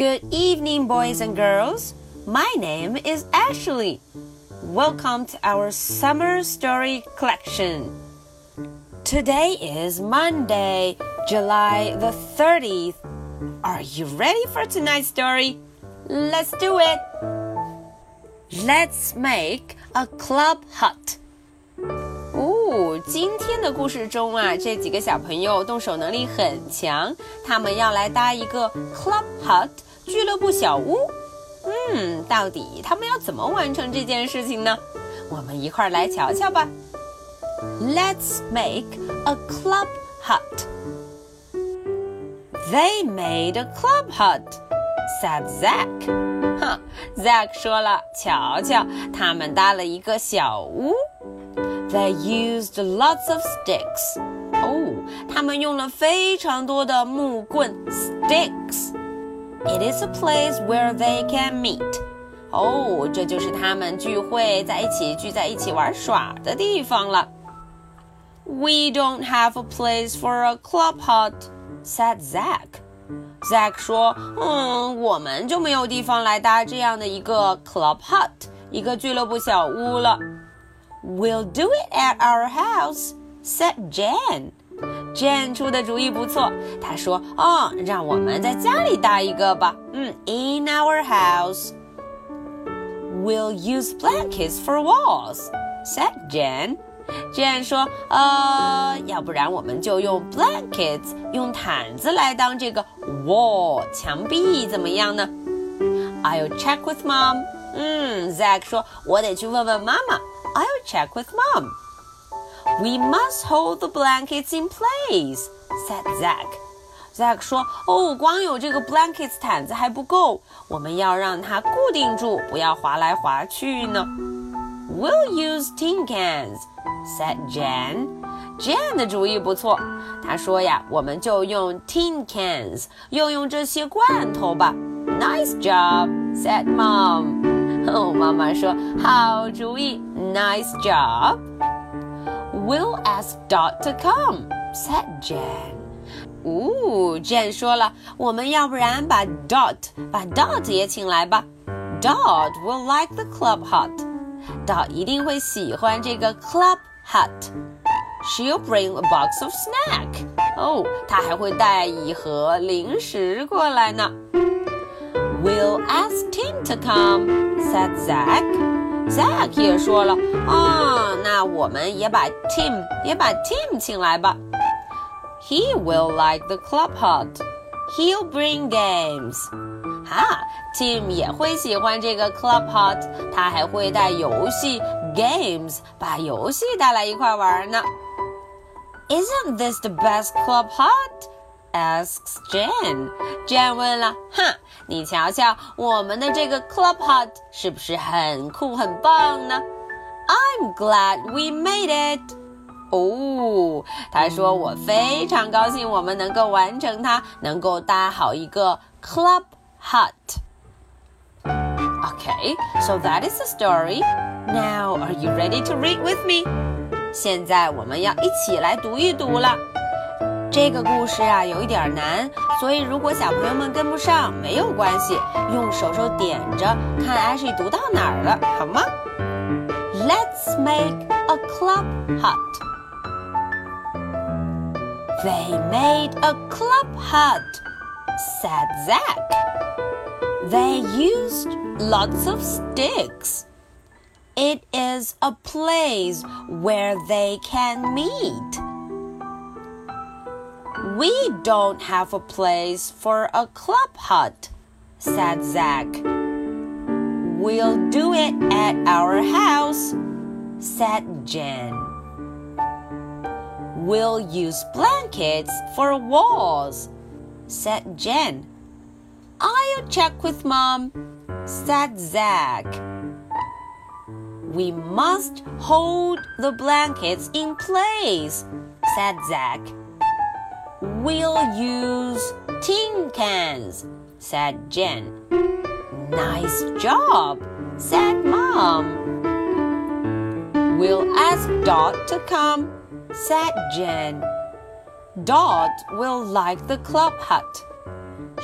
Good evening, boys and girls. My name is Ashley. Welcome to our summer story collection. Today is Monday, July the 30th. Are you ready for tonight's story? Let's do it. Let's make a club hut. 哦，今天的故事中啊，这几个小朋友动手能力很强，他们要来搭一个 club hut 俱乐部小屋。嗯，到底他们要怎么完成这件事情呢？我们一块儿来瞧瞧吧。Let's make a club hut. They made a club hut, said Zack. 哼，Zack 说了，瞧瞧，他们搭了一个小屋。They used lots of sticks. 哦，他们用了非常多的木棍 sticks. It is a place where they can meet. 哦，这就是他们聚会在一起聚在一起玩耍的地方了。We don't have a place for a club hut, said Zack. Zack 说：“嗯，我们就没有地方来搭这样的一个 club hut，一个俱乐部小屋了。” We'll do it at our house," said Jan. Jane 出的主意不错，她说：“哦，让我们在家里搭一个吧。”嗯，In our house. We'll use blankets for walls," said Jane. Jane 说：“呃，要不然我们就用 blankets，用毯子来当这个 wall 墙壁，怎么样呢？”I'll check with mom. 嗯，Zack 说：“我得去问问妈妈。” I'll check with mom. We must hold the blankets in place," said Zack. Zack 说：“哦，光有这个 blankets 毯子还不够，我们要让它固定住，不要滑来滑去呢。” We'll use tin cans," said Jan. Jan 的主意不错，他说呀，我们就用 tin cans，用用这些罐头吧。Nice job," said Mom. 哦，妈妈说好主意，Nice job. We'll ask Dot to come," said Jan. 哦，Jan 说了，我们要不然把 Dot 把 Dot 也请来吧。Dot will like the club hut. Dot 一定会喜欢这个 club hut. She'll bring a box of snack. 哦，她还会带一盒零食过来呢。We'll ask Tim to come," said Zack. Zack 也说了，啊，那我们也把 Tim 也把 Tim 请来吧。He will like the club hut. He'll bring games. 哈，Tim 也会喜欢这个 club hut，他还会带游戏 games，把游戏带来一块玩呢。Isn't this the best club hut? asks Jan. Jan 问了，哼，你瞧瞧我们的这个 club hut 是不是很酷很棒呢？I'm glad we made it. 哦，他说我非常高兴我们能够完成它，能够搭好一个 club hut. Okay, so that is the story. Now, are you ready to read with me? 现在我们要一起来读一读了。 这个故事啊有一点难，所以如果小朋友们跟不上，没有关系，用手手点着看 Ashley 读到哪儿了，好吗？Let's make a club hut. They made a club hut, said Zack. They used lots of sticks. It is a place where they can meet. We don't have a place for a club hut, said Zack. We'll do it at our house, said Jen. We'll use blankets for walls, said Jen. I'll check with Mom, said Zack. We must hold the blankets in place, said Zack. We'll use tin cans, said Jen. Nice job, said Mom. We'll ask Dot to come, said Jen. Dot will like the club hut.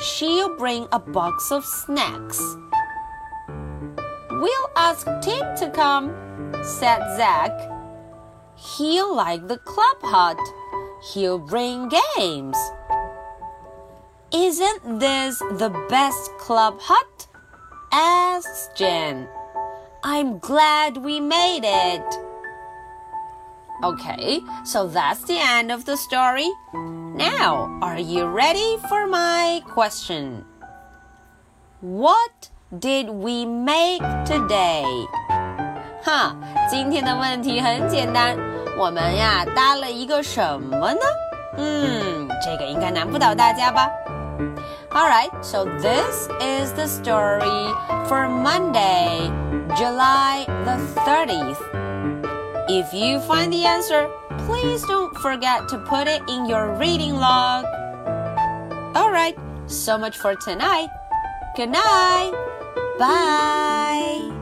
she'll bring a box of snacks. We'll ask Tim to come, said Zack. He'll like the club hut He'll bring games. Isn't this the best club hut? asked Jen. I'm glad we made it. Okay, so that's the end of the story. Now, are you ready for my question? What did we make today? 哈，今天的问题很简单， 我们呀搭了一个什么呢？嗯，这个应该难不倒大家吧？Alright, so this is the story for Monday, July the 30th. If you find the answer, please don't forget to put it in your reading log. Alright, so much for tonight. Good night. Bye.